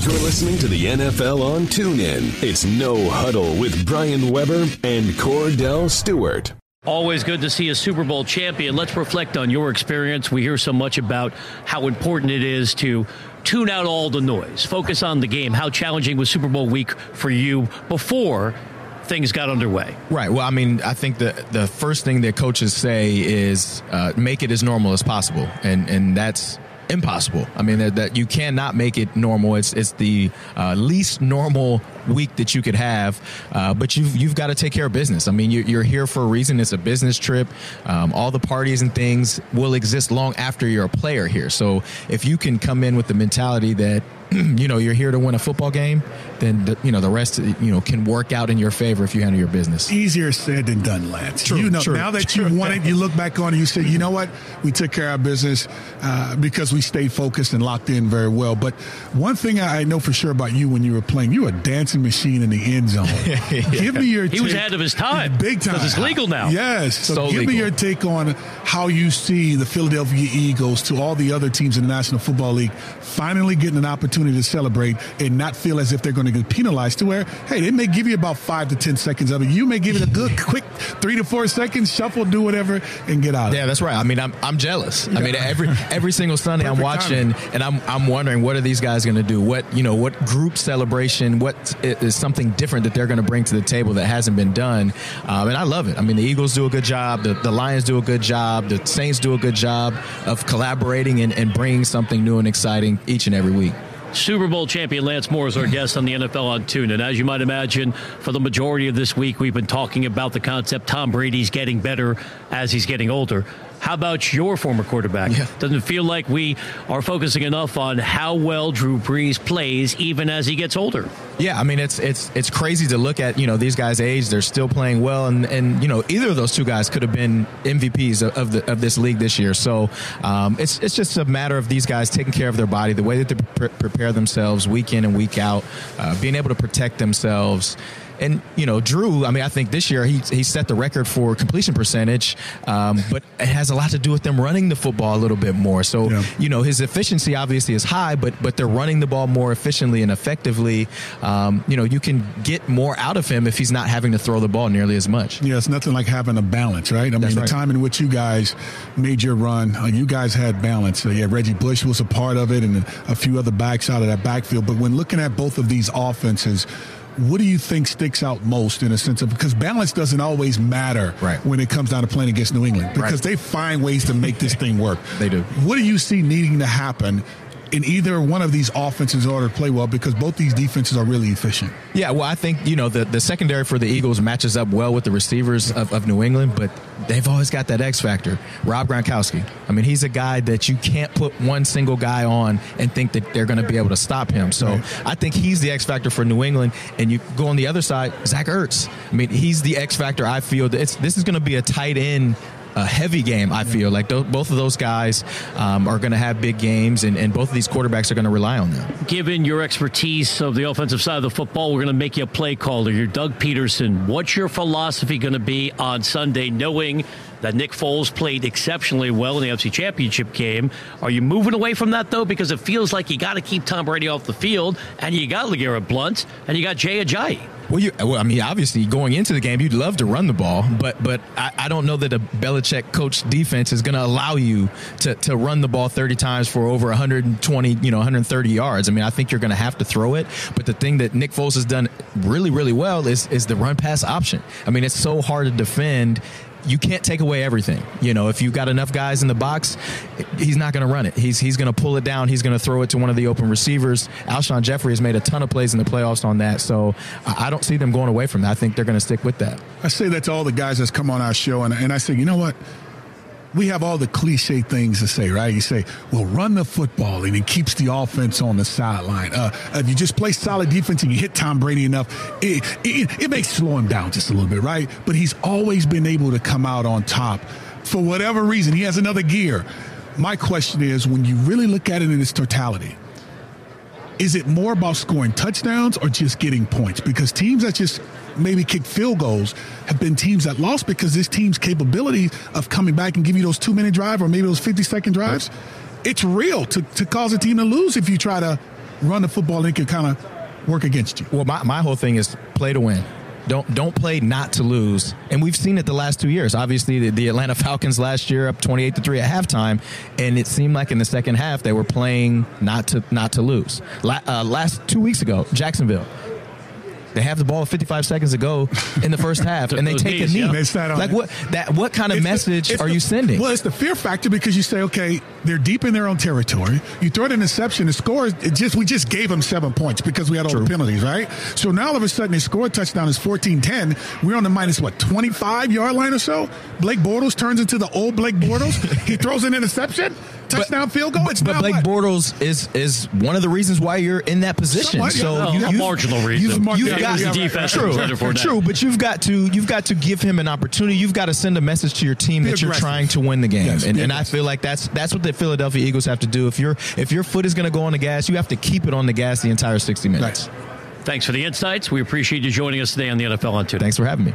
You're listening to the NFL on TuneIn. It's No Huddle with Brian Weber and Kordell Stewart. Always good to see a Super Bowl champion. Let's reflect on your experience. We hear so much about how important it is to tune out all the noise, focus on the game. How challenging was Super Bowl week for you before things got underway? Right. Well, I mean, I think the the first thing that coaches say is uh, make it as normal as possible, and and that's impossible. I mean, that, that, you cannot make it normal. It's it's the uh, least normal week that you could have, uh, but you've you've got to take care of business. I mean, you're, you're here for a reason. It's a business trip. Um, all the parties and things will exist long after you're a player here. So if you can come in with the mentality that you know you're here to win a football game, then the, you know the rest you know can work out in your favor if you handle your business. Easier said than done, Lance. True, you know true, now that true. you won it, you look back on it, you say, you know what, we took care of our business uh, because we stayed focused and locked in very well. But one thing I know for sure about you when you were playing, you were a dancing machine in the end zone. yeah. Give me your. He take, was ahead of his time, big time. Because it's legal now. Yes. So, so give legal. me your take on how you see the Philadelphia Eagles to all the other teams in the National Football League finally getting an opportunity to celebrate and not feel as if they're going to get penalized to where, hey, they may give you about five to 10 seconds of it. You may give it a good, quick three to four seconds, shuffle, do whatever, and get out. Yeah, that's right. I mean, I'm, I'm jealous. Yeah. I mean, every every single Sunday I'm watching timing. and I'm, I'm wondering what are these guys going to do? What, you know, what group celebration, what is something different that they're going to bring to the table that hasn't been done? Um, and I love it. I mean, the Eagles do a good job. The, the Lions do a good job. The Saints do a good job of collaborating and, and bringing something new and exciting each and every week. Super Bowl champion Lance Moore is our guest on the NFL on Tune. And as you might imagine, for the majority of this week, we've been talking about the concept Tom Brady's getting better as he's getting older. How about your former quarterback? Yeah. Doesn't it feel like we are focusing enough on how well Drew Brees plays even as he gets older. Yeah, I mean it's it's it's crazy to look at you know these guys' age; they're still playing well, and and you know either of those two guys could have been MVPs of, of the of this league this year. So um, it's it's just a matter of these guys taking care of their body, the way that they pre- prepare themselves week in and week out, uh, being able to protect themselves and you know Drew. I mean, I think this year he he set the record for completion percentage, um, but it has a lot to do with them running the football a little bit more. So yeah. you know his efficiency obviously is high, but but they're running the ball more efficiently and effectively. Um, you know you can get more out of him if he's not having to throw the ball nearly as much. Yeah, it's nothing like having a balance, right? I mean, That's the right. time in which you guys made your run, uh, you guys had balance. Uh, yeah, Reggie Bush was a part of it, and a few other backs out of that backfield. But when looking at both of these offenses what do you think sticks out most in a sense of because balance doesn't always matter right. when it comes down to playing against New England because right. they find ways to make this thing work. they do. What do you see needing to happen in either one of these offenses in order to play well because both these defenses are really efficient. Yeah, well, I think, you know, the, the secondary for the Eagles matches up well with the receivers of, of New England, but they've always got that X factor. Rob Gronkowski. I mean, he's a guy that you can't put one single guy on and think that they're going to be able to stop him. So Right. I think he's the X factor for New England. And you go on the other side, Zach Ertz. I mean, he's the X factor. I feel that it's, this is going to be a tight end a heavy game. I feel like th- both of those guys um, are going to have big games, and, and both of these quarterbacks are going to rely on them. Given your expertise of the offensive side of the football, we're going to make you a play caller. You're Doug Pederson. What's your philosophy going to be on Sunday, knowing that Nick Foles played exceptionally well in the NFC Championship game? Are you moving away from that though, because it feels like you got to keep Tom Brady off the field, and you got LeGarrette Blount, and you got Jay Ajayi. Well, you, well, I mean, obviously, going into the game, you'd love to run the ball, but but I, I don't know that a Belichick coach defense is going to allow you to, to run the ball 30 times for over 120, you know, 130 yards. I mean, I think you're going to have to throw it. But the thing that Nick Foles has done really, really well is is the run pass option. I mean, it's so hard to defend you can't take away everything. You know, if you've got enough guys in the box, he's not going to run it. He's he's going to pull it down. He's going to throw it to one of the open receivers. Alshon Jeffery has made a ton of plays in the playoffs on that, so I don't see them going away from that. I think they're going to stick with that. I say that to all the guys that's come on our show, and, and I say, you know what? We have all the cliche things to say, right? You say, well, run the football, and it keeps the offense on the sideline. Uh, if you just play solid defense and you hit Tom Brady enough, it, it, it may slow him down just a little bit, right? But he's always been able to come out on top. For whatever reason, he has another gear. My question is when you really look at it in its totality, is it more about scoring touchdowns or just getting points? Because teams that just maybe kick field goals have been teams that lost because this team's capability of coming back and give you those two minute drive or maybe those 50 second drives, it's real to, to cause a team to lose if you try to run the football and it could kind of work against you. Well, my, my whole thing is play to win. Don't don't play not to lose. And we've seen it the last two years. Obviously, the, the Atlanta Falcons last year up twenty eight to three at halftime, and it seemed like in the second half they were playing not to not to lose. La, uh, last two weeks ago, Jacksonville. They have the ball 55 seconds to go in the first half, and they take knees, a knee. yeah. They sat on Like it. what? That what kind of It's message it's are the- you sending? Well, it's the fear factor because you say, okay, they're deep in their own territory. You throw an interception, the score is it just we just gave them seven points because we had all the penalties, right? So now all of a sudden they score a touchdown is 14-10. We're on the minus what 25 yard line or so. Blake Bortles turns into the old Blake Bortles. he throws an interception, touchdown field goal. It's but Blake what? Bortles is is one of the reasons why you're in that position. Somewhat, yeah. so No, you, a you've- marginal reason. you've marked- You've yeah, got yeah, the defense right, true, right. credit for that. true, but you've got to you've got to give him an opportunity. You've got to send a message to your team Be that you're trying to win the game, Yes, and, and I feel like that's that's what the Philadelphia Eagles have to do. If your if your foot is going to go on the gas, you have to keep it on the gas the entire 60 minutes. Right. Thanks for the insights. We appreciate you joining us today on the NFL on Tuesday. Thanks for having me.